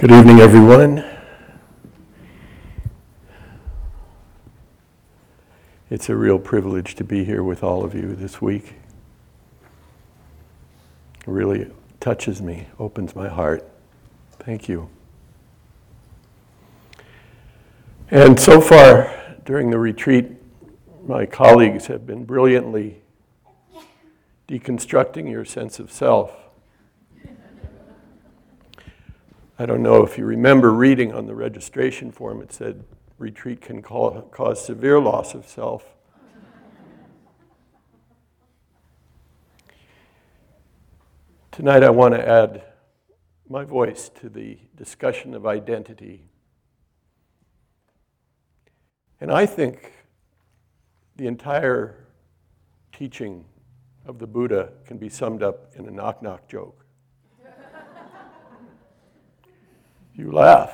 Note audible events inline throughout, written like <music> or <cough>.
Good evening, everyone. It's a real privilege to be here with all of you this week. It really touches me, opens my heart. Thank you. And so far during the retreat, my colleagues have been brilliantly deconstructing your sense of self. I don't know if you remember reading on the registration form, it said retreat can call, cause severe loss of self. Tonight, I want to add my voice to the discussion of identity. And I think the entire teaching of the Buddha can be summed up in a knock knock joke. You laugh.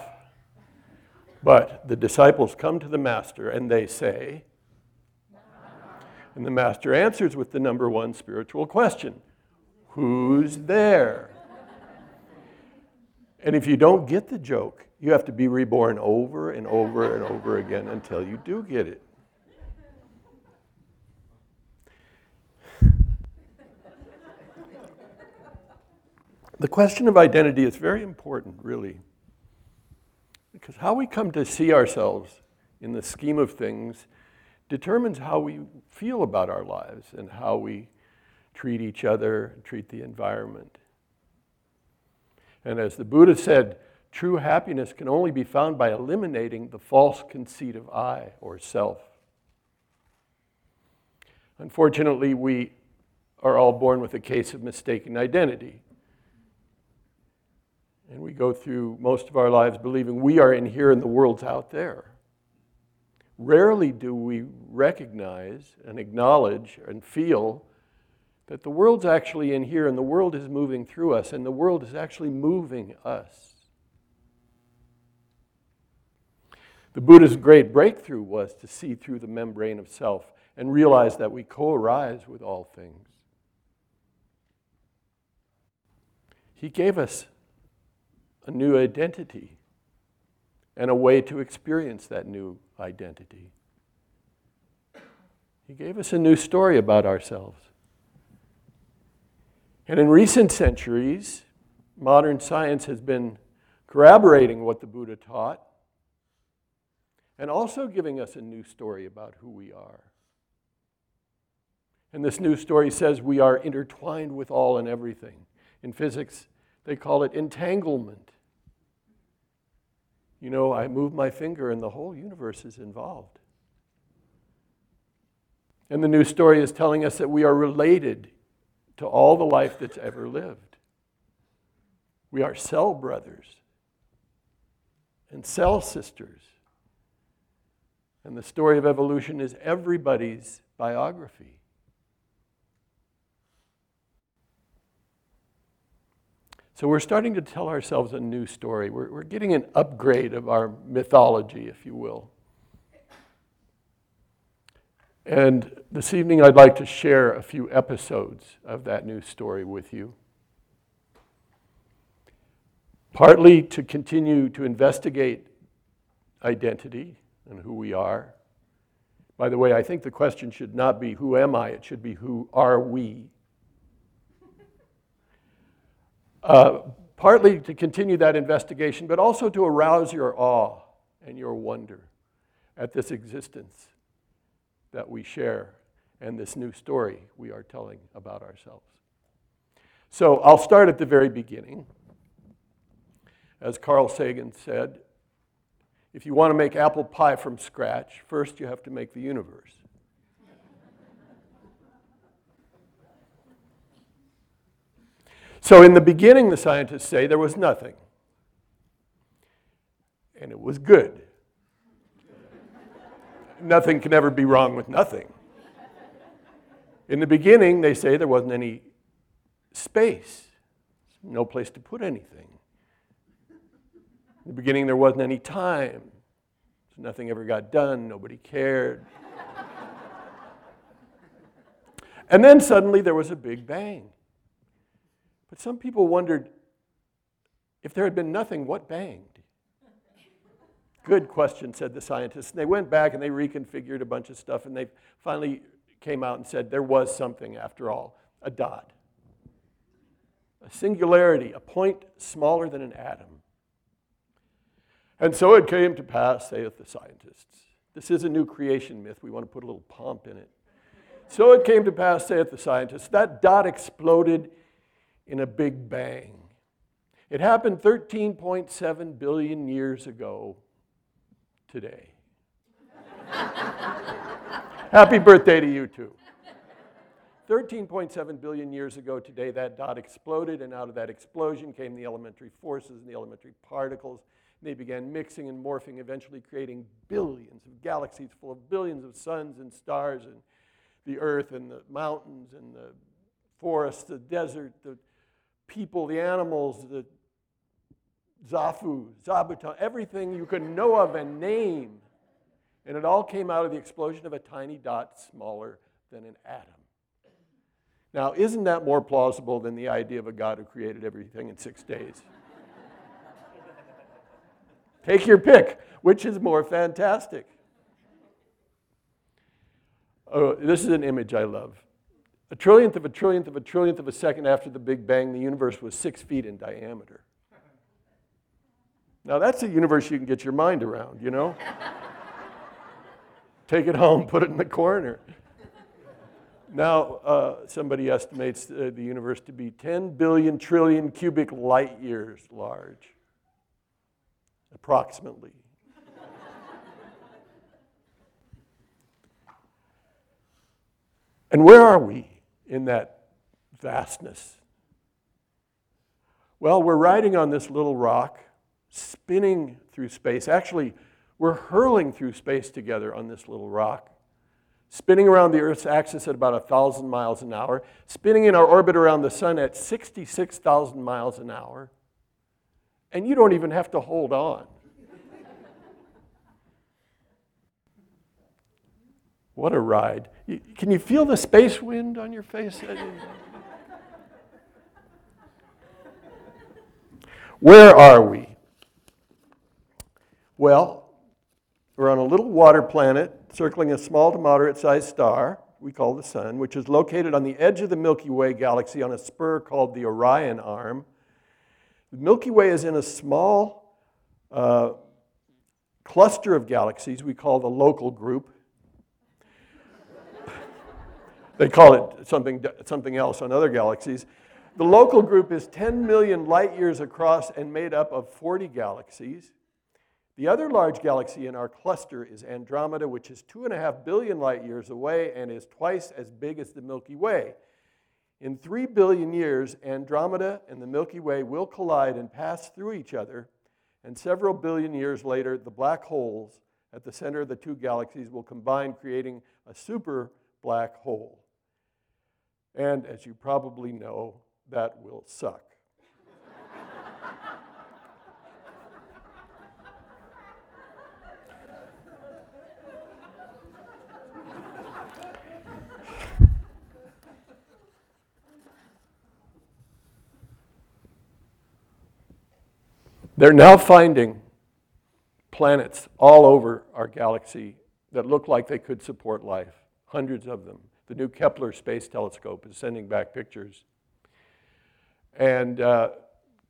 But the disciples come to the master and they say, and the master answers with the number one spiritual question Who's there? And if you don't get the joke, you have to be reborn over and over and over again until you do get it. The question of identity is very important, really. Because how we come to see ourselves in the scheme of things determines how we feel about our lives and how we treat each other, treat the environment. And as the Buddha said, true happiness can only be found by eliminating the false conceit of I or self. Unfortunately, we are all born with a case of mistaken identity. And we go through most of our lives believing we are in here and the world's out there. Rarely do we recognize and acknowledge and feel that the world's actually in here and the world is moving through us and the world is actually moving us. The Buddha's great breakthrough was to see through the membrane of self and realize that we co arise with all things. He gave us a new identity and a way to experience that new identity. He gave us a new story about ourselves. And in recent centuries, modern science has been corroborating what the Buddha taught and also giving us a new story about who we are. And this new story says we are intertwined with all and everything. In physics, they call it entanglement. You know, I move my finger and the whole universe is involved. And the new story is telling us that we are related to all the life that's ever lived. We are cell brothers and cell sisters. And the story of evolution is everybody's biography. So we're starting to tell ourselves a new story. We're, we're getting an upgrade of our mythology, if you will. And this evening, I'd like to share a few episodes of that new story with you. Partly to continue to investigate identity and who we are. By the way, I think the question should not be, Who am I? It should be, Who are we? Uh, partly to continue that investigation, but also to arouse your awe and your wonder at this existence that we share and this new story we are telling about ourselves. So I'll start at the very beginning. As Carl Sagan said, if you want to make apple pie from scratch, first you have to make the universe. So, in the beginning, the scientists say there was nothing. And it was good. nothing can ever be wrong with nothing. In the beginning, they say there wasn't any space, no place to put anything. In the beginning, there wasn't any time. So nothing ever got done, nobody cared. and then suddenly there was a big bang. But some people wondered If there had been nothing, what banged? Good question, said the scientists. And they went back and they reconfigured a bunch of stuff, and they finally came out and said there was something after all a dot. A singularity, a point smaller than an atom. And so it came to pass, saith the scientists. This is a new creation myth. We want to put a little pomp in it. So it came to pass, saith the scientists, that dot exploded in a big bang. It happened 13.7 billion years ago today. <laughs> Happy birthday to you too. 13.7 billion years ago today, that dot exploded, and out of that explosion came the elementary forces and the elementary particles. And they began mixing and morphing, eventually creating billions of galaxies full of billions of suns and stars, and the earth and the mountains and the forests, the desert, the people, the animals, the Zafu, Zabuton, everything you could know of and name. And it all came out of the explosion of a tiny dot smaller than an atom. Now, isn't that more plausible than the idea of a God who created everything in six days? Take your pick. Which is more fantastic? Oh, this is an image I love. A trillionth of a trillionth of a trillionth of a second after the Big Bang, the universe was six feet in diameter. Now, that's a universe you can get your mind around, you know? <laughs> Take it home, put it in the corner. Now, uh, somebody estimates uh, the universe to be 10 billion trillion cubic light years large, approximately. and where are we in that vastness? Well, we're riding on this little rock spinning through space. Actually, we're hurling through space together on this little rock, spinning around the Earth's axis at about 1,000 miles an hour, spinning in our orbit around the sun at 66,000 miles an hour, and you don't even have to hold on. What a ride. Can you feel the space wind on your face? Where are we? Well, we're on a little water planet circling a small to moderate sized star we call the Sun, which is located on the edge of the Milky Way galaxy on a spur called the Orion Arm. The Milky Way is in a small uh, cluster of galaxies we call the local group. They call it something, something else on other galaxies. The local group is 10 million light years across and made up of 40 galaxies. The other large galaxy in our cluster is Andromeda, which is two and a half billion light years away and is twice as big as the Milky Way. In three billion years, Andromeda and the Milky Way will collide and pass through each other, and several billion years later, the black holes at the center of the two galaxies will combine, creating a super black hole. And as you probably know, that will suck. They're now finding planets all over our galaxy that look like they could support life, hundreds of them. The new Kepler Space Telescope is sending back pictures. And uh,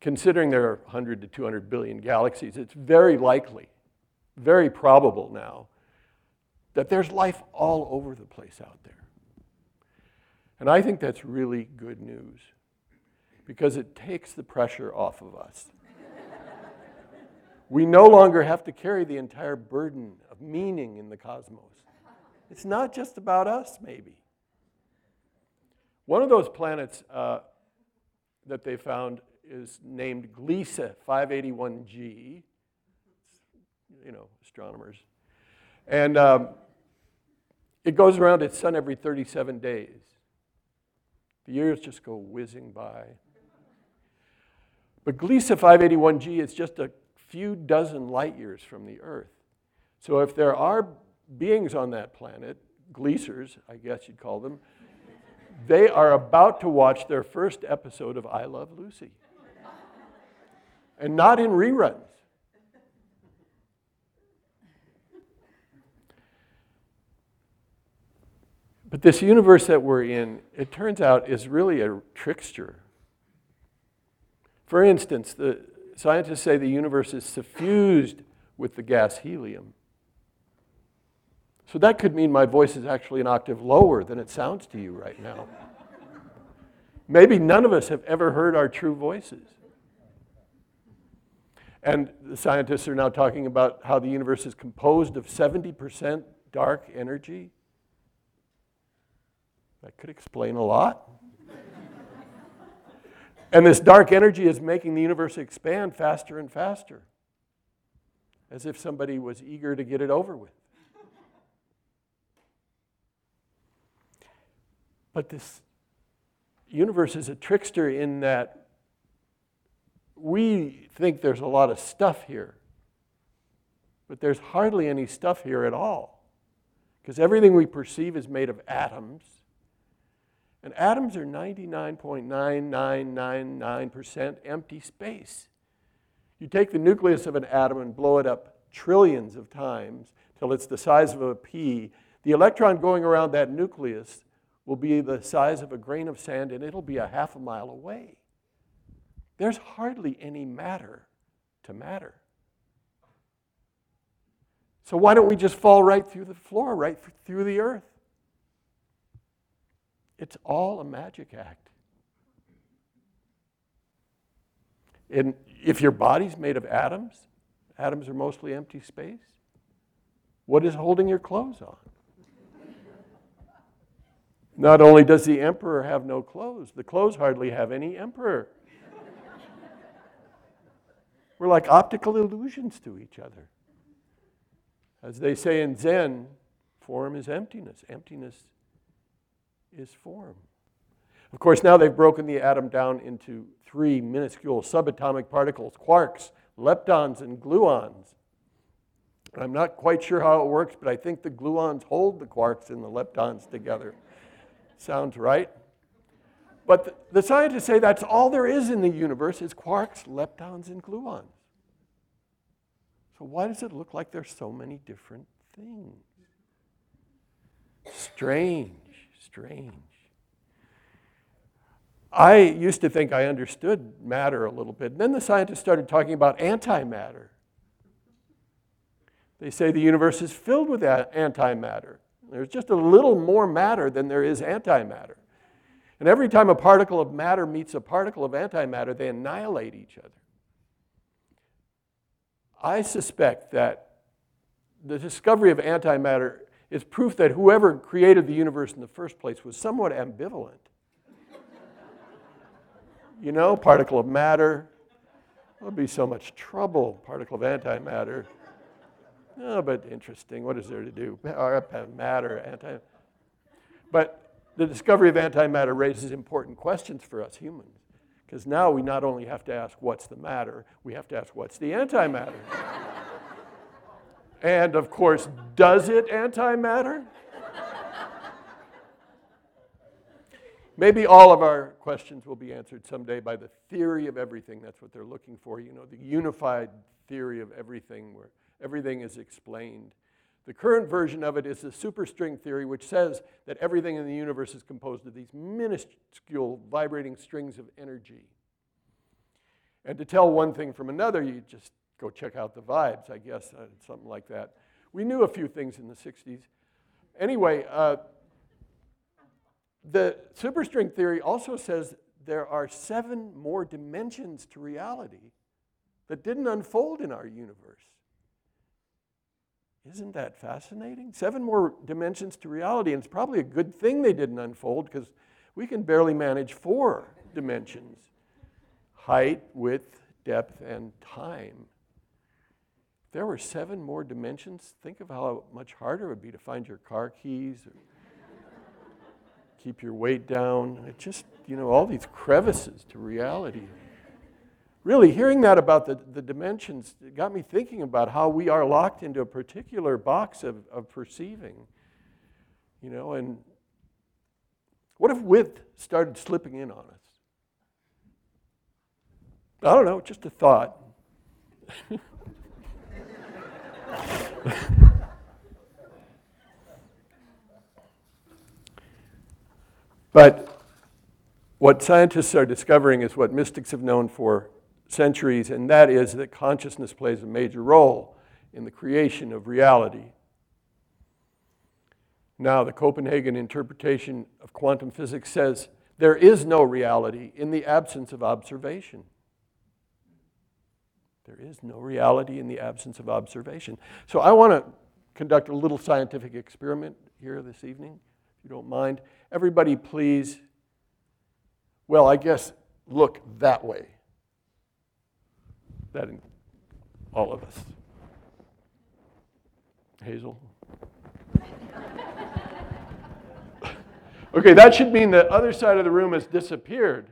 considering there are 100 to 200 billion galaxies, it's very likely, very probable now, that there's life all over the place out there. And I think that's really good news because it takes the pressure off of us. We no longer have to carry the entire burden of meaning in the cosmos. It's not just about us, maybe. One of those planets uh, that they found is named Gliese 581g. You know, astronomers. And um, it goes around its sun every 37 days. The years just go whizzing by. But Gliese 581g is just a few dozen light years from the Earth. So if there are beings on that planet, Gliesers, I guess you'd call them, they are about to watch their first episode of I Love Lucy. and not in reruns. But this universe that we're in, it turns out, is really a trickster. For instance, the scientists say the universe is suffused with the gas helium. So that could mean my voice is actually an octave lower than it sounds to you right now. Maybe none of us have ever heard our true voices. And the scientists are now talking about how the universe is composed of 70% dark energy. That could explain a lot. and this dark energy is making the universe expand faster and faster, as if somebody was eager to get it over with. But this universe is a trickster in that we think there's a lot of stuff here, but there's hardly any stuff here at all. Because everything we perceive is made of atoms, and atoms are 99.9999% empty space. You take the nucleus of an atom and blow it up trillions of times till it's the size of a pea. The electron going around that nucleus will be the size of a grain of sand and it'll be a half a mile away. There's hardly any matter to matter. So why don't we just fall right through the floor, right through the earth? It's all a magic act. And if your body's made of atoms, atoms are mostly empty space, what is holding your clothes on? Not only does the emperor have no clothes, the clothes hardly have any emperor. We're like optical illusions to each other. As they say in Zen, form is emptiness, emptiness is form. Of course, now they've broken the atom down into three minuscule subatomic particles quarks, leptons, and gluons. I'm not quite sure how it works, but I think the gluons hold the quarks and the leptons together. Sounds right. But the, the scientists say that's all there is in the universe is quarks, leptons, and gluons. So why does it look like there's so many different things? Strange, strange. I used to think I understood matter a little bit. And then the scientists started talking about antimatter. They say the universe is filled with antimatter. There's just a little more matter than there is antimatter. And every time a particle of matter meets a particle of antimatter, they annihilate each other. I suspect that the discovery of antimatter is proof that whoever created the universe in the first place was somewhat ambivalent. you know, particle of matter, there'll be so much trouble, particle of antimatter. Oh, but interesting. What is there to do? Uh, uh, matter, anti. But the discovery of antimatter raises important questions for us humans. Because now we not only have to ask what's the matter, we have to ask what's the antimatter. <laughs> and of course, does it antimatter? Maybe all of our questions will be answered someday by the theory of everything. That's what they're looking for, you know, the unified theory of everything where everything is explained. The current version of it is the superstring theory, which says that everything in the universe is composed of these minuscule vibrating strings of energy. And to tell one thing from another, you just go check out the vibes, I guess, uh, something like that. We knew a few things in the 60s. Anyway, uh, the superstring theory also says there are seven more dimensions to reality that didn't unfold in our universe. Isn't that fascinating? Seven more dimensions to reality, and it's probably a good thing they didn't unfold because we can barely manage four dimensions height, width, depth, and time. If there were seven more dimensions, think of how much harder it would be to find your car keys or keep your weight down. It just, you know, all these crevices to reality really hearing that about the, the dimensions got me thinking about how we are locked into a particular box of, of perceiving. You know, and what if width started slipping in on us? I don't know, just a thought. <laughs> but what scientists are discovering is what mystics have known for centuries, and that is that consciousness plays a major role in the creation of reality. Now, the Copenhagen interpretation of quantum physics says there is no reality in the absence of observation. There is no reality in the absence of observation. So, I want to conduct a little scientific experiment here this evening, if you don't mind. Everybody, please, well, I guess look that way. That in all of us. Hazel? okay, that should mean the other side of the room has disappeared.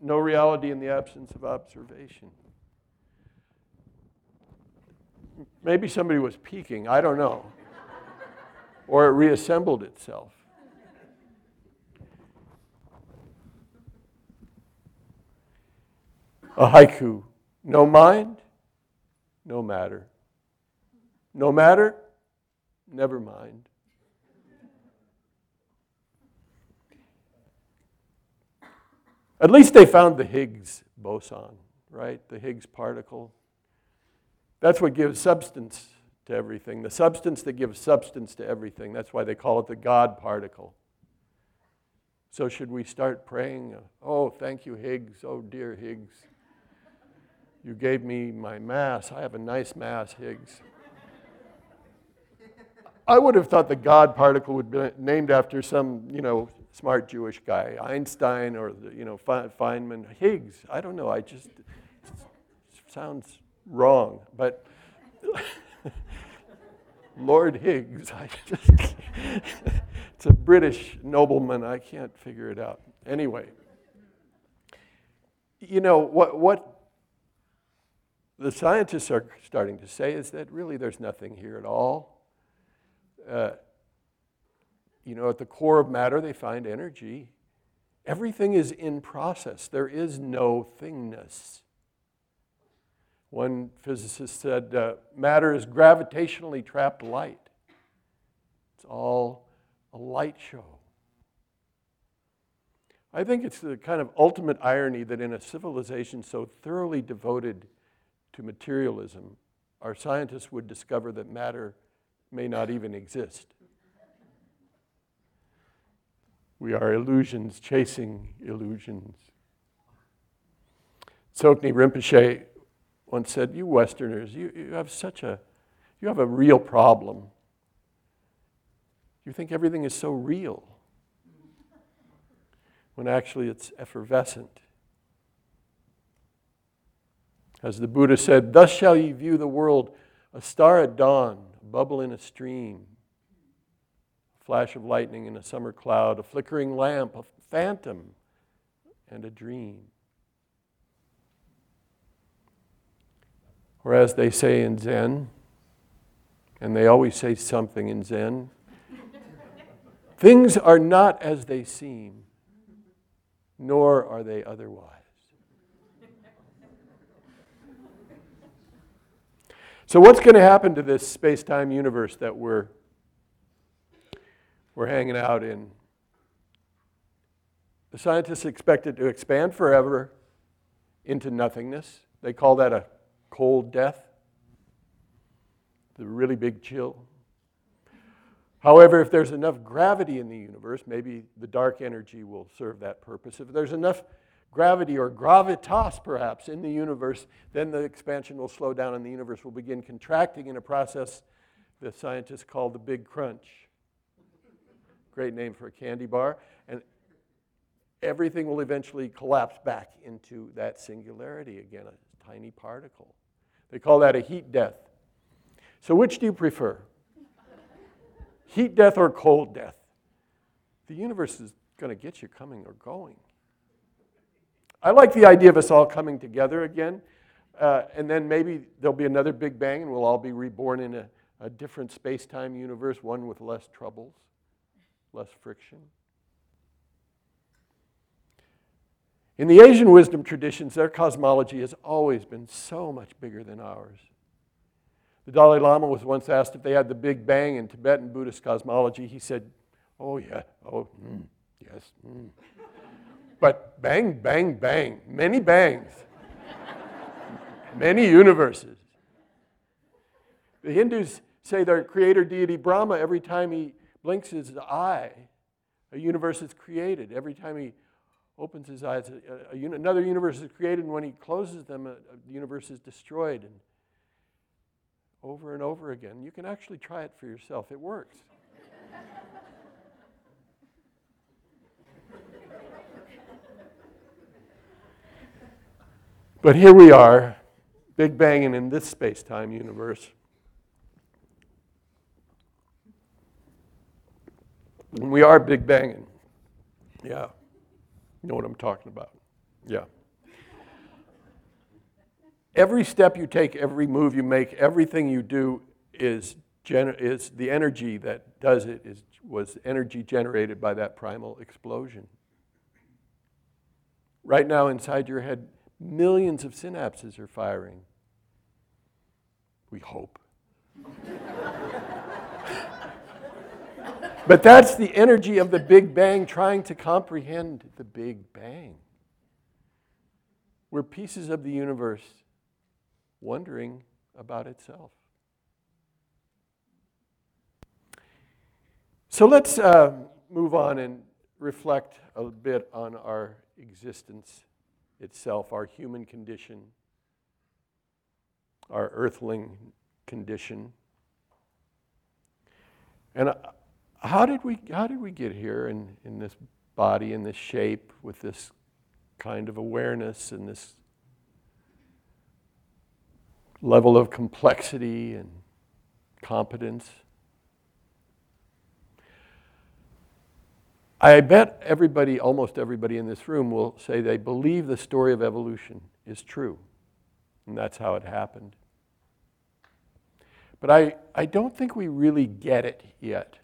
No reality in the absence of observation. Maybe somebody was peeking, I don't know. or it reassembled itself. A haiku no mind, no matter. No matter, never mind. At least they found the Higgs boson, right? The Higgs particle. That's what gives substance to everything, the substance that gives substance to everything. That's why they call it the God particle. So, should we start praying? Oh, thank you, Higgs. Oh, dear Higgs. You gave me my Mass. I have a nice Mass, Higgs. I would have thought the God particle would be named after some, you know, smart Jewish guy, Einstein or, you know, Feynman, Higgs. I don't know. I just, sounds wrong. But <laughs> Lord Higgs, I just, <laughs> it's a British nobleman. I can't figure it out. Anyway, you know, what, what the scientists are starting to say is that really there's nothing here at all uh, you know, at the core of matter, they find energy. Everything is in process, there is no thingness. One physicist said, uh, matter is gravitationally trapped light. It's all a light show. I think it's the kind of ultimate irony that in a civilization so thoroughly devoted to materialism, our scientists would discover that matter may not even exist. We are illusions chasing illusions. Tsoknyi Rinpoche once said, You Westerners, you, you have such a, you have a real problem. You think everything is so real when actually it's effervescent. As the Buddha said, Thus shall ye view the world, a star at dawn, a bubble in a stream, a flash of lightning in a summer cloud, a flickering lamp, a phantom, and a dream. Or as they say in Zen, and they always say something in Zen, things are not as they seem, nor are they otherwise. So, what's going to happen to this space time universe that we're, we're hanging out in? The scientists expect it to expand forever into nothingness. They call that a cold death, the really big chill. However, if there's enough gravity in the universe, maybe the dark energy will serve that purpose. If there's enough gravity or gravitas perhaps in the universe, then the expansion will slow down and the universe will begin contracting in a process the scientists call the Big Crunch. Great name for a candy bar. And everything will eventually collapse back into that singularity again, a tiny particle. They call that a heat death. So, which do you prefer? heat death or cold death? The universe is going to get you coming or going. I like the idea of us all coming together again, uh, and then maybe there'll be another Big Bang and we'll all be reborn in a, a different space time universe, one with less troubles, less friction. In the Asian wisdom traditions, their cosmology has always been so much bigger than ours. The Dalai Lama was once asked if they had the Big Bang in Tibetan Buddhist cosmology. He said, Oh, yeah, oh, mm, yes. Mm. But bang, bang, bang, many bangs, many universes. The Hindus say their creator deity Brahma, every time he blinks his eye, a universe is created. Every time he opens his eyes, a, a, another universe is created, and when he closes them, a universe is destroyed. And over and over again. You can actually try it for yourself, it works. But here we are, Big Banging in this space time universe. And we are Big Banging. Yeah. You know what I'm talking about. Yeah. Every step you take, every move you make, everything you do is, gener- is the energy that does it is, was energy generated by that primal explosion. Right now, inside your head, millions of synapses are firing. We hope. but that's the energy of the Big Bang trying to comprehend the Big Bang. We're pieces of the universe wondering about itself. So let's uh, move on and reflect a bit on our existence itself, our human condition, our earthling condition. And uh, how did we, how did we get here in, in this body, in this shape, with this kind of awareness and this level of complexity and competence. I bet everybody, almost everybody in this room, will say they believe the story of evolution is true, and that's how it happened. But I, I don't think we really get it yet.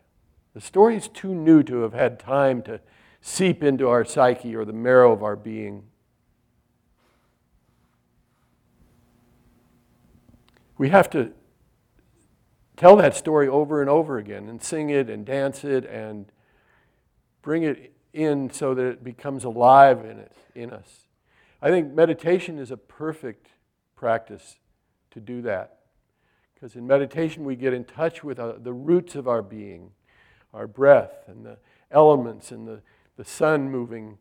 The story is too new to have had time to seep into our psyche or the marrow of our being. we have to tell that story over and over again and sing it and dance it and bring it in so that it becomes alive in it in us. I think meditation is a perfect practice to do that. Because in meditation we get in touch with uh, the roots of our being, our breath and the elements and the, the sun moving,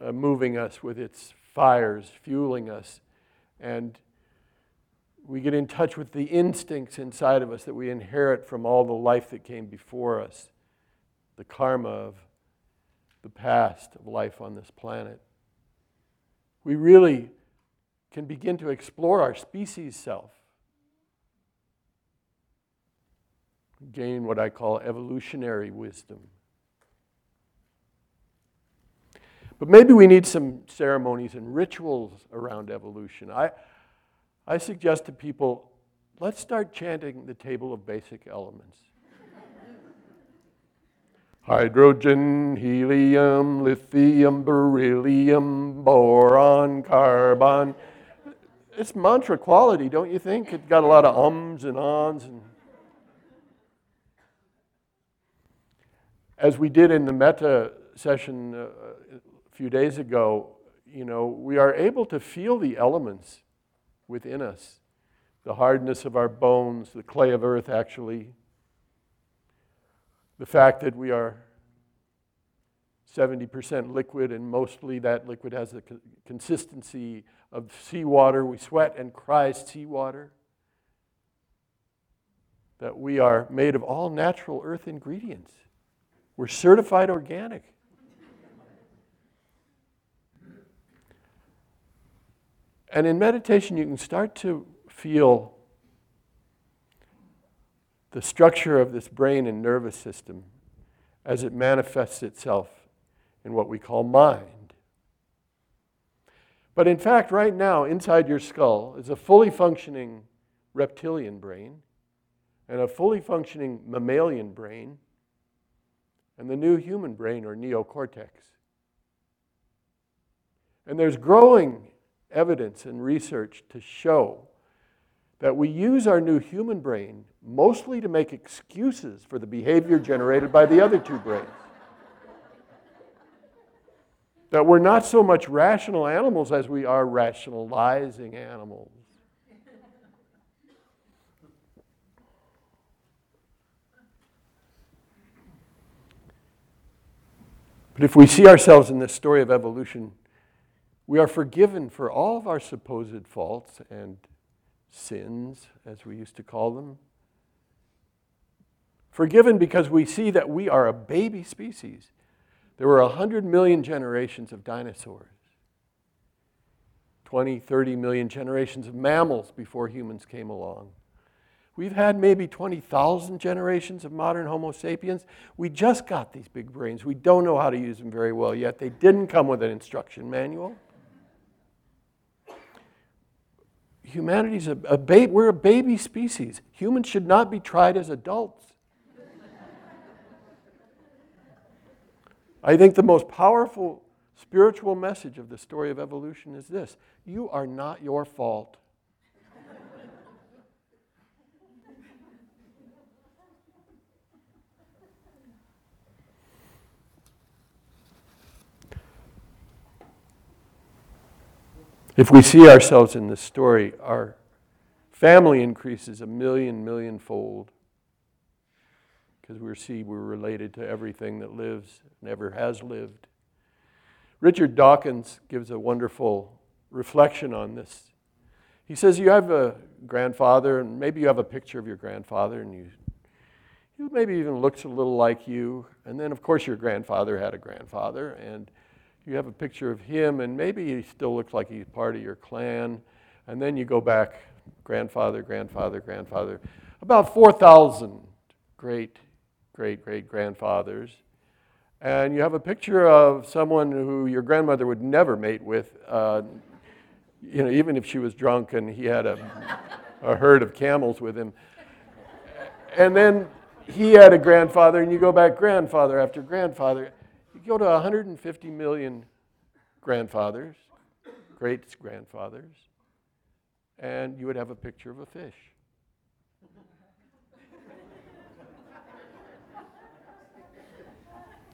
uh, moving us with its fires, fueling us. And we get in touch with the instincts inside of us that we inherit from all the life that came before us, the karma of the past of life on this planet. We really can begin to explore our species self, gain what I call evolutionary wisdom. But maybe we need some ceremonies and rituals around evolution. I, I suggest to people let's start chanting the table of basic elements hydrogen, helium, lithium, beryllium, boron, carbon. It's mantra quality, don't you think? It's got a lot of ums and ons. And As we did in the meta session uh, a few days ago, you know, we are able to feel the elements within us the hardness of our bones, the clay of earth, actually, the fact that we are 70% liquid and mostly that liquid has the consistency of seawater. We sweat and cry seawater. That we are made of all natural earth ingredients. We're certified organic. And in meditation, you can start to feel the structure of this brain and nervous system as it manifests itself in what we call mind. But in fact, right now, inside your skull is a fully functioning reptilian brain and a fully functioning mammalian brain and the new human brain or neocortex. And there's growing evidence and research to show that we use our new human brain mostly to make excuses for the behavior generated by the other two brains. that we're not so much rational animals as we are rationalizing animals. But if we see ourselves in this story of evolution, we are forgiven for all of our supposed faults and sins, as we used to call them. Forgiven because we see that we are a baby species. There were 100 million generations of dinosaurs, 20, 30 million generations of mammals before humans came along. We've had maybe 20,000 generations of modern Homo sapiens. We just got these big brains. We don't know how to use them very well yet. They didn't come with an instruction manual. Humanity's a, a ba- we're a baby species. Humans should not be tried as adults. I think the most powerful spiritual message of the story of evolution is this you are not your fault. If we see ourselves in this story, our family increases a million, million fold because we see we're related to everything that lives and ever has lived. Richard Dawkins gives a wonderful reflection on this. He says, You have a grandfather, and maybe you have a picture of your grandfather, and you, you maybe even looks a little like you. And then, of course, your grandfather had a grandfather, and you have a picture of him, and maybe he still looks like he's part of your clan. And then you go back, grandfather, grandfather, grandfather, about 4,000 great, great, great grandfathers. And you have a picture of someone who your grandmother would never mate with, uh, you know, even if she was drunk and he had a, <laughs> a herd of camels with him. And then he had a grandfather, and you go back grandfather after grandfather go to 150 million grandfathers, great grandfathers, and you would have a picture of a fish.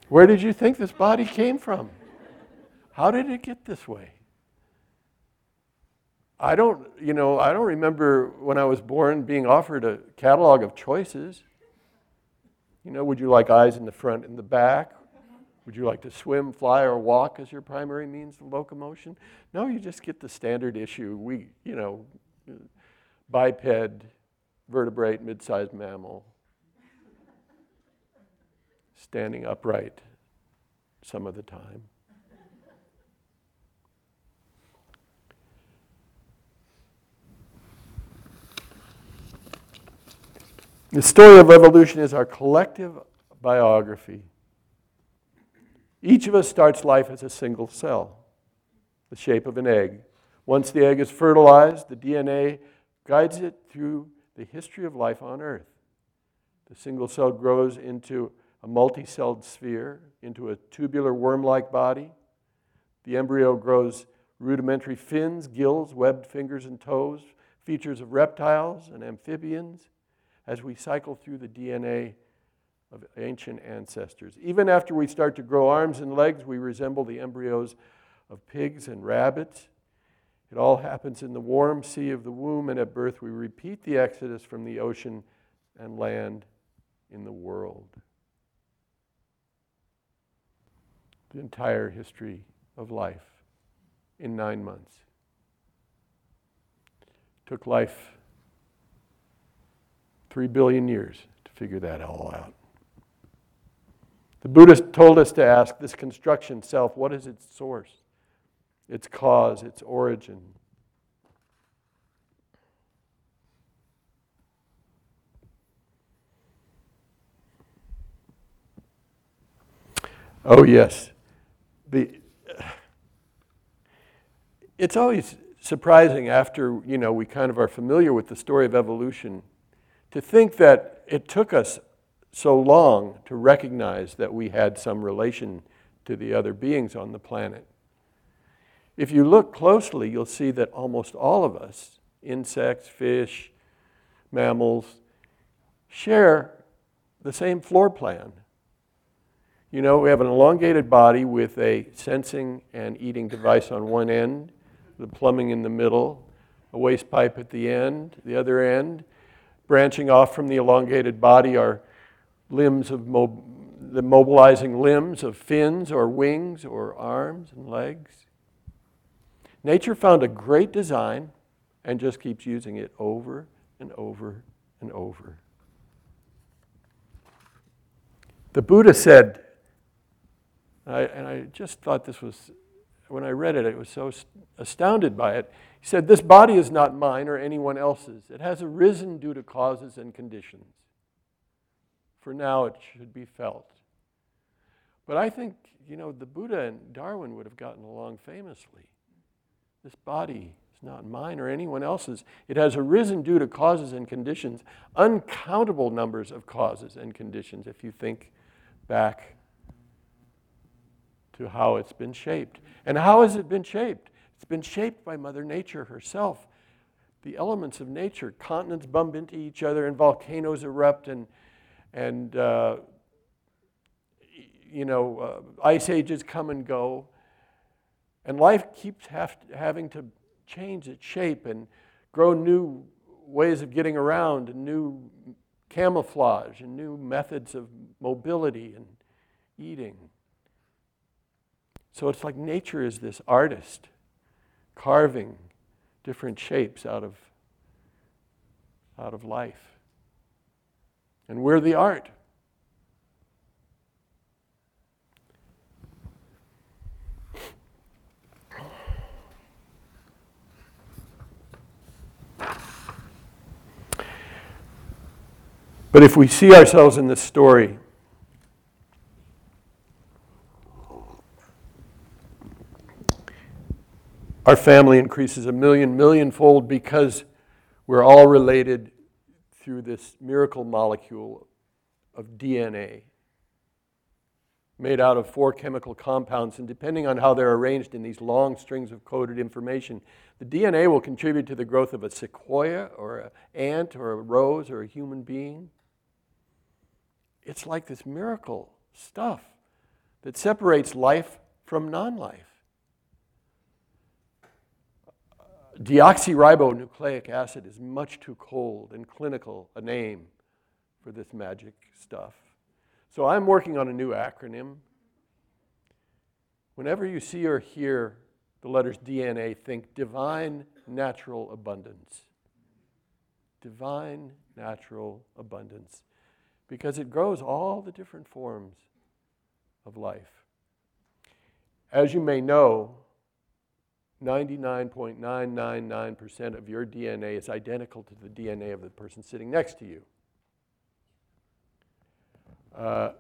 Where did you think this body came from? How did it get this way? I don't, you know, I don't remember when I was born being offered a catalog of choices. You know, would you like eyes in the front and the back? Would you like to swim, fly, or walk as your primary means of locomotion? No, you just get the standard issue. We, you know, biped, vertebrate, mid sized mammal, standing upright some of the time. The story of evolution is our collective biography each of us starts life as a single cell, the shape of an egg. Once the egg is fertilized, the DNA guides it through the history of life on Earth. The single cell grows into a multi celled sphere, into a tubular worm like body. The embryo grows rudimentary fins, gills, webbed fingers and toes, features of reptiles and amphibians as we cycle through the DNA of ancient ancestors. Even after we start to grow arms and legs, we resemble the embryos of pigs and rabbits. It all happens in the warm sea of the womb, and at birth, we repeat the exodus from the ocean and land in the world. The entire history of life in nine months. Took life three billion years to figure that all out. The Buddha told us to ask this construction self what is its source, its cause, its origin? Oh, yes. The, it's always surprising after, you know, we kind of are familiar with the story of evolution to think that it took us so long to recognize that we had some relation to the other beings on the planet. If you look closely, you'll see that almost all of us, insects, fish, mammals, share the same floor plan. You know, we have an elongated body with a sensing and eating device on one end, the plumbing in the middle, a waste pipe at the end, the other end. Branching off from the elongated body are limbs of the mobilizing limbs of fins or wings or arms and legs. Nature found a great design and just keeps using it over and over and over. The Buddha said, I, and I just thought this was, when I read it, I was so astounded by it. He said, This body is not mine or anyone else's. It has arisen due to causes and conditions. For now, it should be felt. But I think, you know, the Buddha and Darwin would have gotten along famously. This body is not mine or anyone else's. It has arisen due to causes and conditions, uncountable numbers of causes and conditions, if you think back to how it's been shaped. And how has it been shaped? It's been shaped by Mother Nature herself. The elements of nature, continents bump into each other and volcanoes erupt and, and uh, you know, uh, ice ages come and go. And life keeps have, having to change its shape and grow new ways of getting around and new camouflage and new methods of mobility and eating. So it's like nature is this artist carving different shapes out of, out of life. And we're the art. But if we see ourselves in this story, Our family increases a million, millionfold because we're all related through this miracle molecule of DNA made out of four chemical compounds. And depending on how they're arranged in these long strings of coded information, the DNA will contribute to the growth of a sequoia or an ant or a rose or a human being. It's like this miracle stuff that separates life from non life. Deoxyribonucleic acid is much too cold and clinical a name for this magic stuff. So I'm working on a new acronym. Whenever you see or hear the letters DNA, think divine natural abundance. Divine natural abundance. Because it grows all the different forms of life. As you may know, 99.999% of your DNA is identical to the DNA of the person sitting next to you. Uh,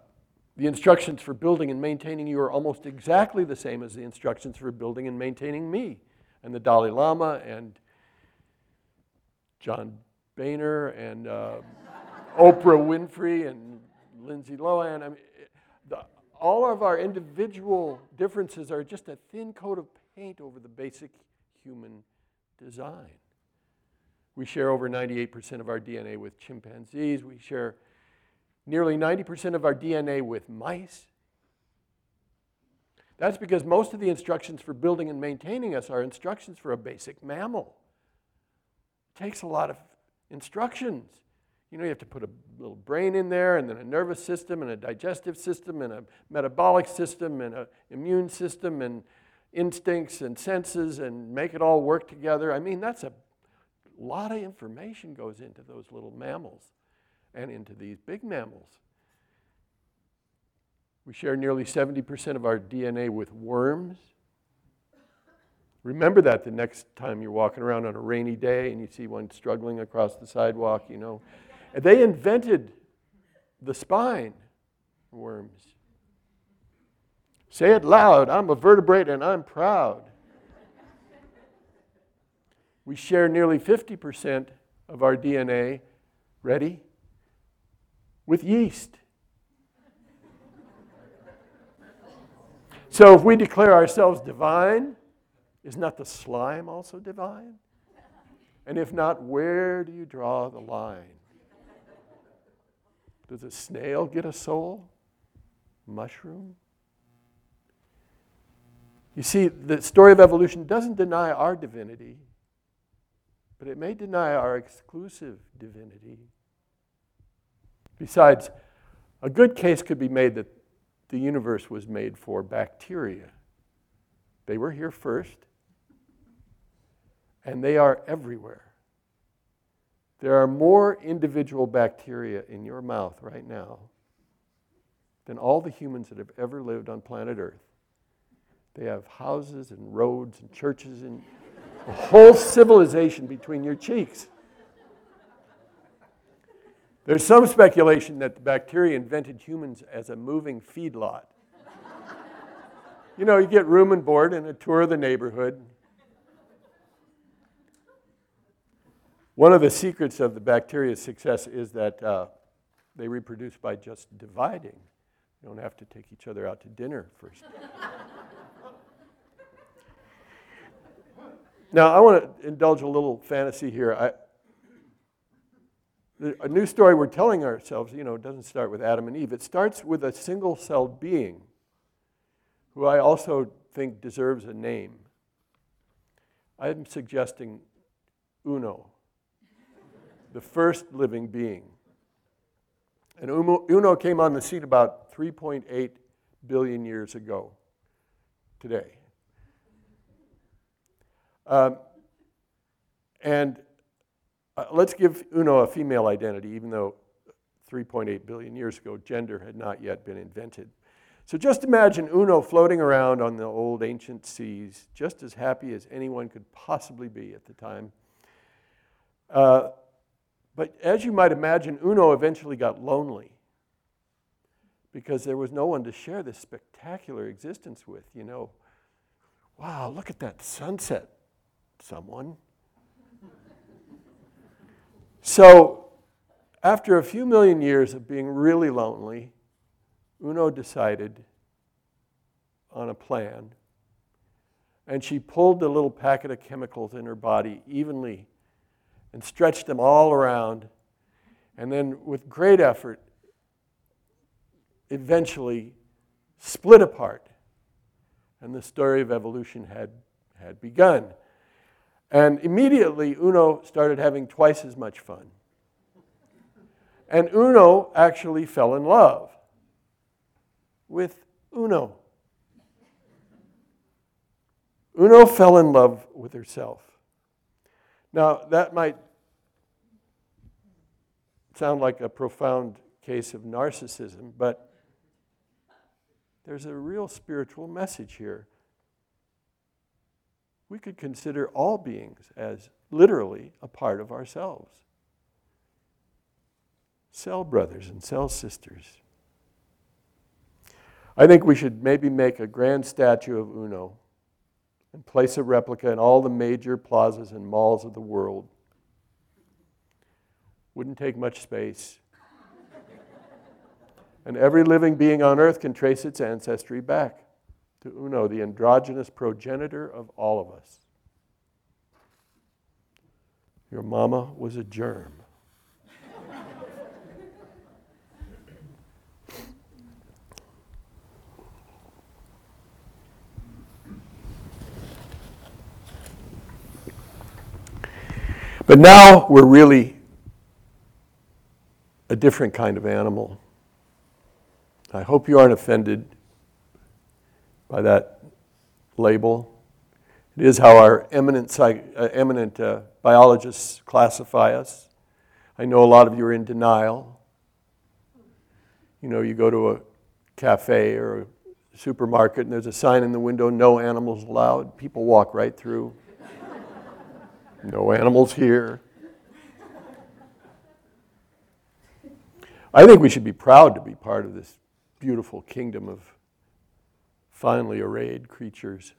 the instructions for building and maintaining you are almost exactly the same as the instructions for building and maintaining me and the Dalai Lama and John Boehner and uh, <laughs> Oprah Winfrey and Lindsay Lohan. I mean, the, all of our individual differences are just a thin coat of paint over the basic human design. We share over 98% of our DNA with chimpanzees. We share nearly 90% of our DNA with mice. That's because most of the instructions for building and maintaining us are instructions for a basic mammal. It takes a lot of instructions. You know, you have to put a little brain in there, and then a nervous system, and a digestive system, and a metabolic system, and an immune system, and instincts and senses and make it all work together. I mean, that's a lot of information goes into those little mammals and into these big mammals. We share nearly 70% of our DNA with worms. Remember that the next time you're walking around on a rainy day and you see one struggling across the sidewalk, you know. They invented the spine, worms. Say it loud I'm a vertebrate and I'm proud. we share nearly 50% of our DNA, ready? With yeast. So if we declare ourselves divine, Is not the slime also divine? And if not, where do you draw the line? Does a snail get a soul? Mushroom? You see, the story of evolution doesn't deny our divinity, but it may deny our exclusive divinity. Besides, a good case could be made that the universe was made for bacteria. They were here first, and they are everywhere. There are more individual bacteria in your mouth right now than all the humans that have ever lived on planet Earth. They have houses and roads and churches and a whole civilization between your cheeks. There's some speculation that the bacteria invented humans as a moving feedlot. you know, you get room and board and a tour of the neighborhood. One of the secrets of the bacteria's success is that uh, they reproduce by just dividing. You don't have to take each other out to dinner first. Now, I want to indulge a little fantasy here. I, a new story we're telling ourselves, you know, doesn't start with Adam and Eve. It starts with a single celled being who I also think deserves a name. I'm suggesting Uno, the first living being. And Uno came on the scene about 3.8 billion years ago today. Um, and uh, let's give Uno a female identity, even though 3.8 billion years ago, gender had not yet been invented. So just imagine Uno floating around on the old ancient seas, just as happy as anyone could possibly be at the time. Uh, but as you might imagine, Uno eventually got lonely because there was no one to share this spectacular existence with. You know, wow, look at that sunset, someone. <laughs> So, after a few million years of being really lonely, Uno decided on a plan. And she pulled the little packet of chemicals in her body evenly and stretched them all around. And then, with great effort, eventually split apart. And the story of evolution had, had begun. And immediately, Uno started having twice as much fun. And Uno actually fell in love with Uno. Uno fell in love with herself. Now, that might sound like a profound case of narcissism, but there's a real spiritual message here we could consider all beings as literally a part of ourselves. Cell brothers and cell sisters. I think we should maybe make a grand statue of Uno and place a replica in all the major plazas and malls of the world. Wouldn't take much space. and every living being on earth can trace its ancestry back to Uno, the androgynous progenitor of all of us. Your mama was a germ. But now we're really a different kind of animal. I hope you aren't offended by that label. It is how our eminent, uh, eminent uh, biologists classify us. I know a lot of you are in denial. You know, you go to a cafe or a supermarket and there's a sign in the window, no animals allowed. People walk right through. <laughs> no animals here. I think we should be proud to be part of this beautiful kingdom of finely arrayed creatures.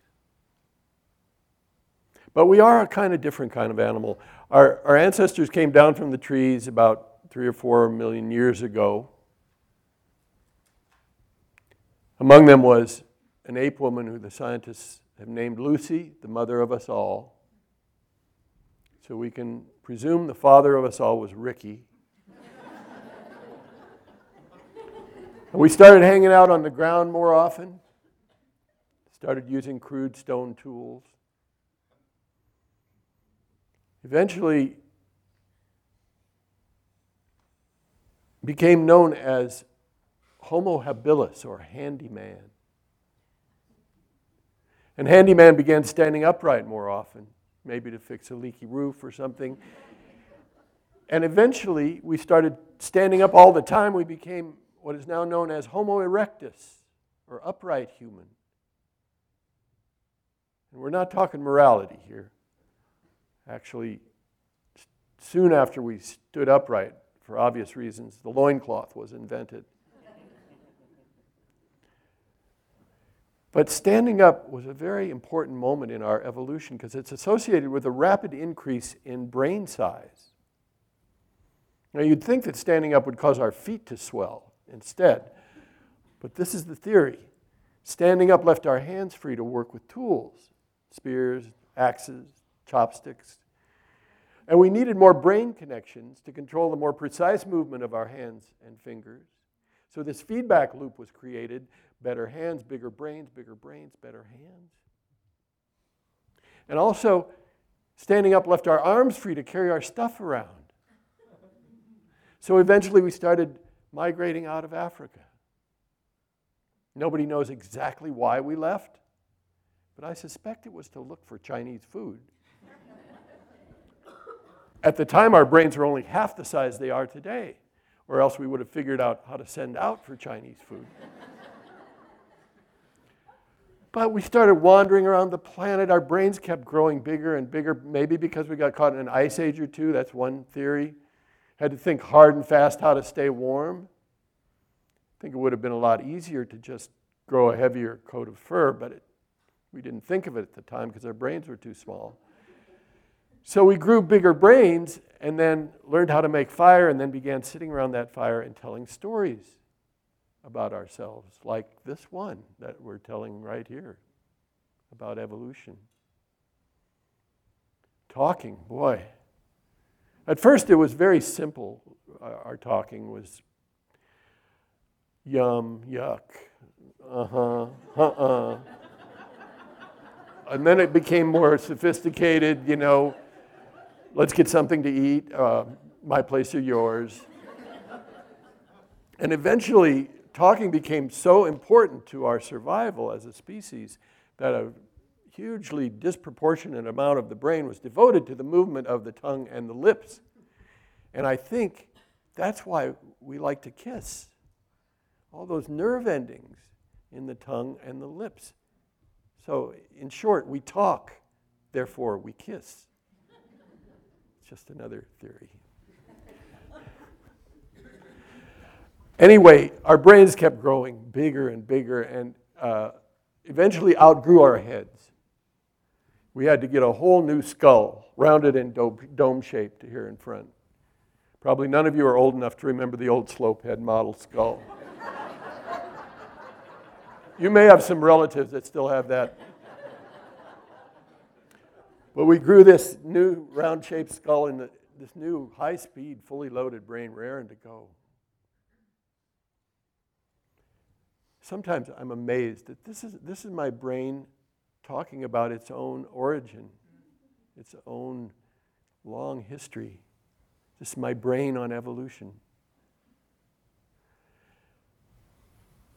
But we are a kind of different kind of animal. Our, our ancestors came down from the trees about three or four million years ago. Among them was an ape woman who the scientists have named Lucy the mother of us all. So we can presume the father of us all was Ricky. <laughs> we started hanging out on the ground more often, started using crude stone tools. Eventually, became known as Homo habilis or handyman. And handyman began standing upright more often, maybe to fix a leaky roof or something. And eventually, we started standing up all the time. We became what is now known as Homo erectus, or upright human. And we're not talking morality here. Actually, soon after we stood upright, for obvious reasons, the loincloth was invented. But standing up was a very important moment in our evolution because it's associated with a rapid increase in brain size. Now, you'd think that standing up would cause our feet to swell instead, but this is the theory. Standing up left our hands free to work with tools spears, axes, chopsticks. And we needed more brain connections to control the more precise movement of our hands and fingers. So, this feedback loop was created better hands, bigger brains, bigger brains, better hands. And also, standing up left our arms free to carry our stuff around. So eventually we started migrating out of Africa. Nobody knows exactly why we left, but I suspect it was to look for Chinese food. <laughs> At the time, our brains were only half the size they are today, or else we would have figured out how to send out for Chinese food. <laughs> But we started wandering around the planet. Our brains kept growing bigger and bigger, maybe because we got caught in an ice age or two. That's one theory. Had to think hard and fast how to stay warm. I think it would have been a lot easier to just grow a heavier coat of fur, but it, we didn't think of it at the time because our brains were too small. So we grew bigger brains and then learned how to make fire and then began sitting around that fire and telling stories about ourselves, like this one that we're telling right here about evolution. Talking, boy. At first, it was very simple. Our talking was yum, yuck, uh huh, uh uh. And then it became more sophisticated, you know, let's get something to eat, uh, my place or yours. And eventually, talking became so important to our survival as a species that a hugely disproportionate amount of the brain was devoted to the movement of the tongue and the lips. And I think that's why we like to kiss. All those nerve endings in the tongue and the lips. So, in short, we talk, therefore we kiss. It's just another theory. Anyway, our brains kept growing bigger and bigger and uh, eventually outgrew our heads. We had to get a whole new skull, rounded and dome shaped here in front. Probably none of you are old enough to remember the old slope head model skull. You may have some relatives that still have that. But we grew this new round shaped skull and this new high speed, fully loaded brain, raring to go. sometimes I'm amazed that this is, this is my brain talking about its own origin, its own long history. This is my brain on evolution.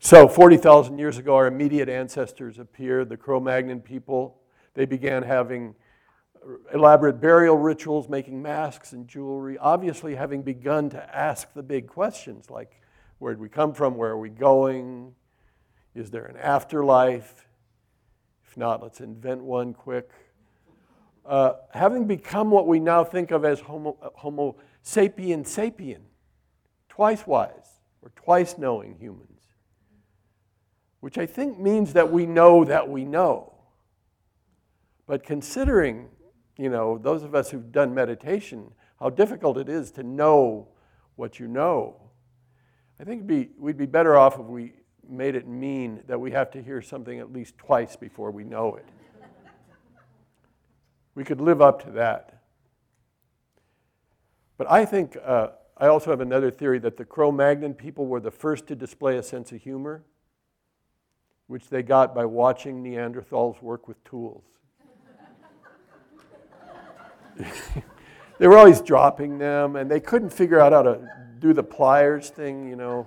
So, 40,000 years ago, our immediate ancestors appeared, the Cro Magnon people. They began having elaborate burial rituals, making masks and jewelry, obviously, having begun to ask the big questions like where did we come from, where are we going, is there an afterlife? If not, let's invent one quick. Uh, having become what we now think of as Homo, homo sapien sapien, twice wise or twice knowing humans, which I think means that we know that we know. But considering, you know, those of us who've done meditation, how difficult it is to know what you know, I think be, we'd be better off if we made it mean that we have to hear something at least twice before we know it. We could live up to that. But I think uh, I also have another theory that the Cro Magnon people were the first to display a sense of humor, which they got by watching Neanderthals work with tools. <laughs> they were always dropping them, and they couldn't figure out how to do the pliers thing, you know.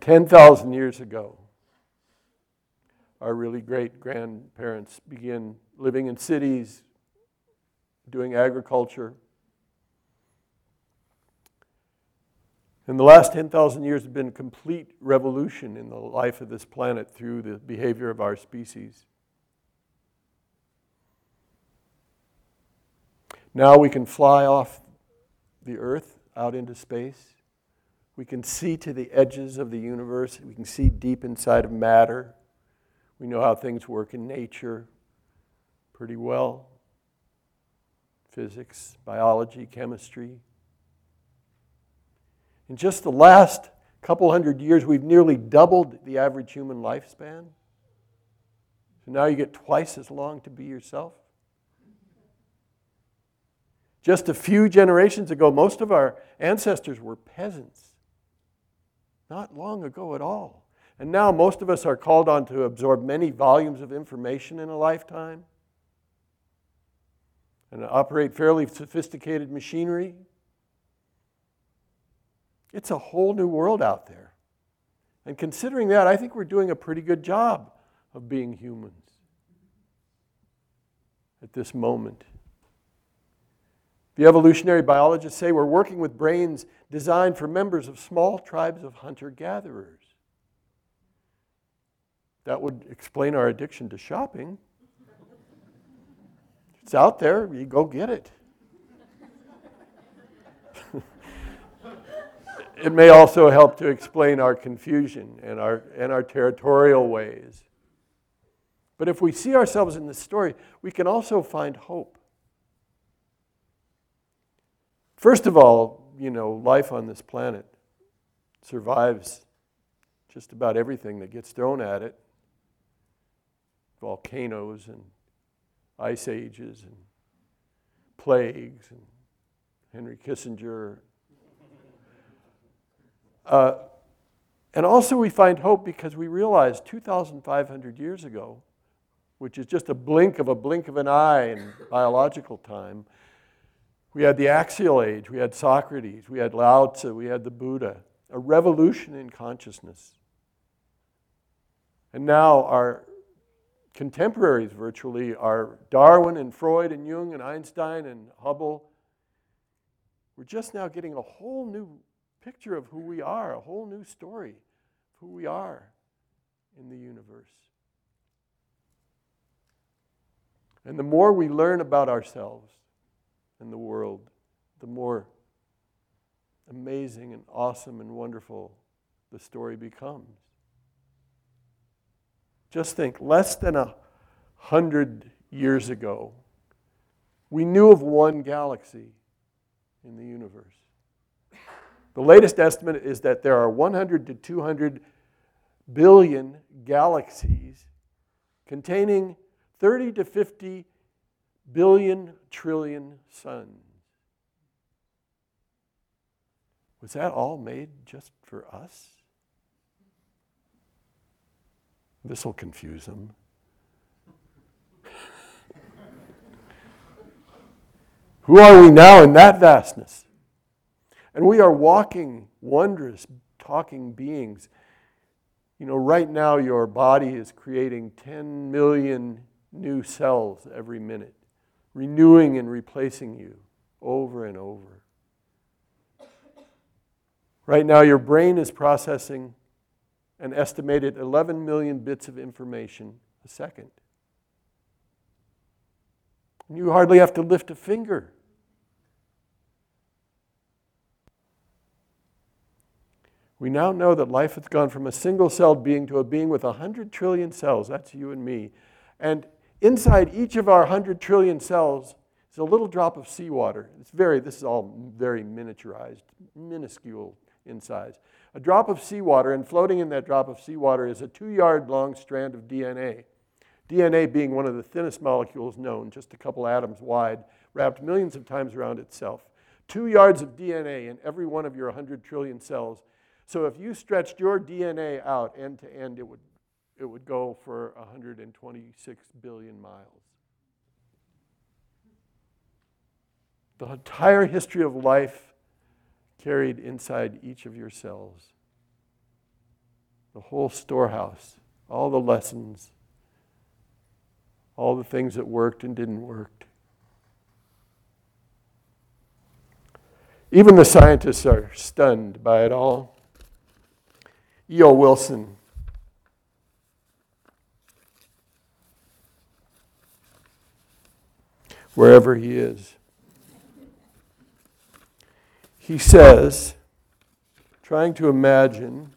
10,000 years ago, our really great grandparents began living in cities, doing agriculture. And the last 10,000 years have been complete revolution in the life of this planet through the behavior of our species. Now we can fly off the earth out into space. We can see to the edges of the universe. We can see deep inside of matter. We know how things work in nature pretty well physics, biology, chemistry. In just the last couple hundred years, we've nearly doubled the average human lifespan. So now you get twice as long to be yourself. Just a few generations ago, most of our ancestors were peasants. Not long ago at all. And now most of us are called on to absorb many volumes of information in a lifetime and operate fairly sophisticated machinery. It's a whole new world out there. And considering that, I think we're doing a pretty good job of being humans at this moment. The evolutionary biologists say we're working with brains designed for members of small tribes of hunter gatherers. That would explain our addiction to shopping. It's out there, you go get it. It may also help to explain our confusion and our, and our territorial ways. But if we see ourselves in this story, we can also find hope. First of all, you know, life on this planet survives just about everything that gets thrown at it volcanoes and ice ages and plagues and Henry Kissinger. Uh, and also, we find hope because we realize 2,500 years ago, which is just a blink of a blink of an eye in biological time, we had the axial age, we had Socrates, we had Lao Tzu, we had the Buddha, a revolution in consciousness. And now our contemporaries virtually are Darwin and Freud and Jung and Einstein and Hubble. We're just now getting a whole new picture of who we are, a whole new story of who we are in the universe. And the more we learn about ourselves, and the world, the more amazing and awesome and wonderful the story becomes. Just think, less than a hundred years ago, we knew of one galaxy in the universe. The latest estimate is that there are 100 to 200 billion galaxies containing 30 to 50 billion trillion suns. Was that all made just for us? This will confuse them. <laughs> Who are we now in that vastness? And we are walking, wondrous, talking beings. You know, right now your body is creating 10 million new cells every minute renewing and replacing you over and over. Right now, your brain is processing an estimated 11 million bits of information a second. You hardly have to lift a finger. We now know that life has gone from a single celled being to a being with 100 trillion cells. That's you and me. And Inside each of our 100 trillion cells is a little drop of seawater. It's very, this is all very miniaturized, minuscule in size. A drop of seawater, and floating in that drop of seawater is a two yard long strand of DNA. DNA being one of the thinnest molecules known, just a couple atoms wide, wrapped millions of times around itself. Two yards of DNA in every one of your 100 trillion cells. So if you stretched your DNA out end to end, it would, it would go for 126 billion miles. The entire history of life carried inside each of your cells. The whole storehouse, all the lessons, all the things that worked and didn't work. Even the scientists are stunned by it all. E.O. Wilson, wherever he is, he says, trying to imagine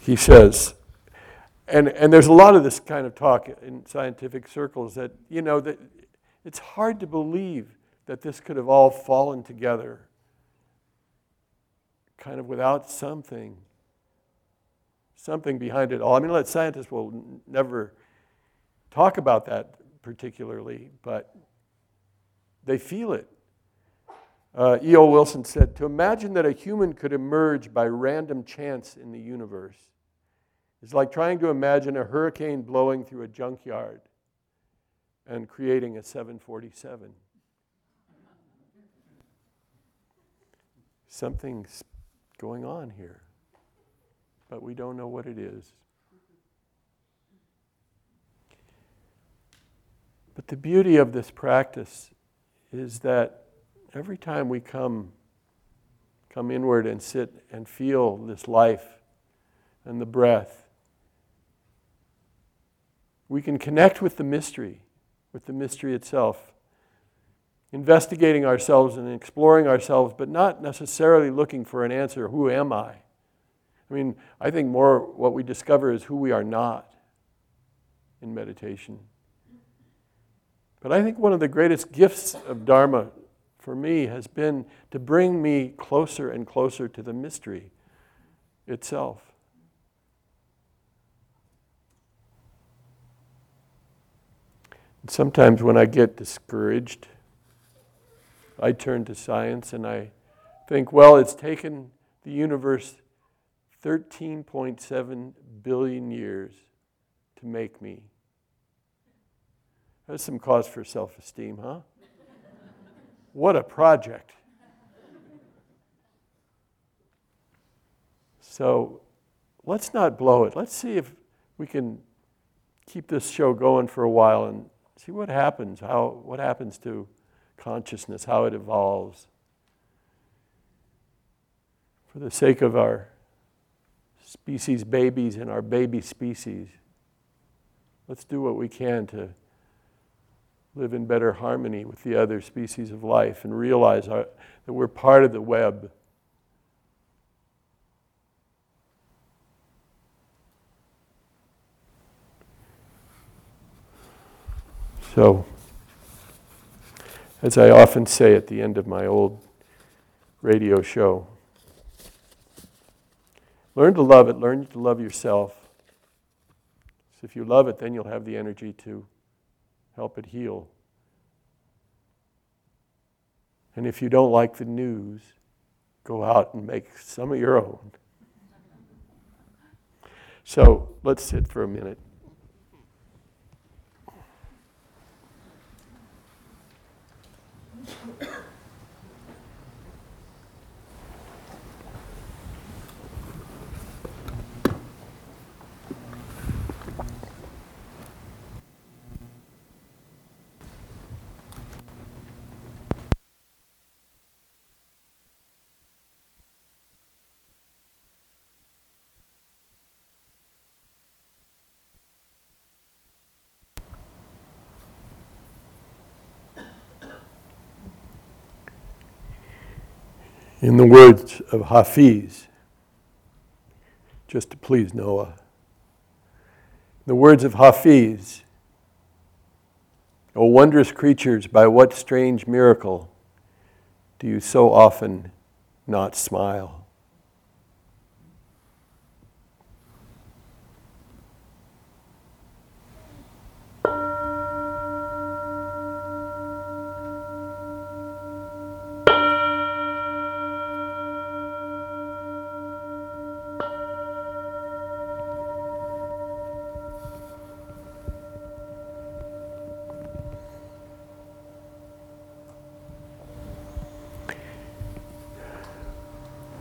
he says, and, and there's a lot of this kind of talk in scientific circles that, you know, that it's hard to believe that this could have all fallen together kind of without something, something behind it all. I mean, let scientists will never talk about that particularly, but they feel it. Uh, E.O. Wilson said, To imagine that a human could emerge by random chance in the universe it's like trying to imagine a hurricane blowing through a junkyard and creating a 747. Something's going on here, but we don't know what it is. But the beauty of this practice is that every time we come come inward and sit and feel this life and the breath we can connect with the mystery, with the mystery itself, investigating ourselves and exploring ourselves, but not necessarily looking for an answer who am I? I mean, I think more what we discover is who we are not in meditation. But I think one of the greatest gifts of Dharma for me has been to bring me closer and closer to the mystery itself. Sometimes when I get discouraged, I turn to science and I think, well, it's taken the universe 13.7 billion years to make me. That's some cause for self esteem, huh? what a project. So let's not blow it. Let's see if we can keep this show going for a while and See what happens, how, what happens to consciousness, how it evolves. For the sake of our species babies and our baby species, let's do what we can to live in better harmony with the other species of life and realize our, that we're part of the web. So, as I often say at the end of my old radio show, learn to love it, learn to love yourself. So if you love it, then you'll have the energy to help it heal. And if you don't like the news, go out and make some of your own. So let's sit for a minute. In the words of Hafiz, just to please Noah, the words of Hafiz, O wondrous creatures, by what strange miracle do you so often not smile?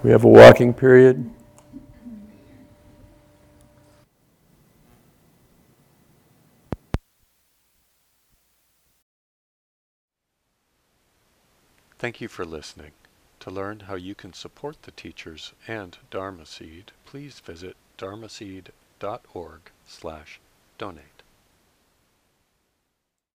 We have a walking period. Thank you for listening. To learn how you can support the teachers and Dharma Seed, please visit dharmaseed.org slash donate.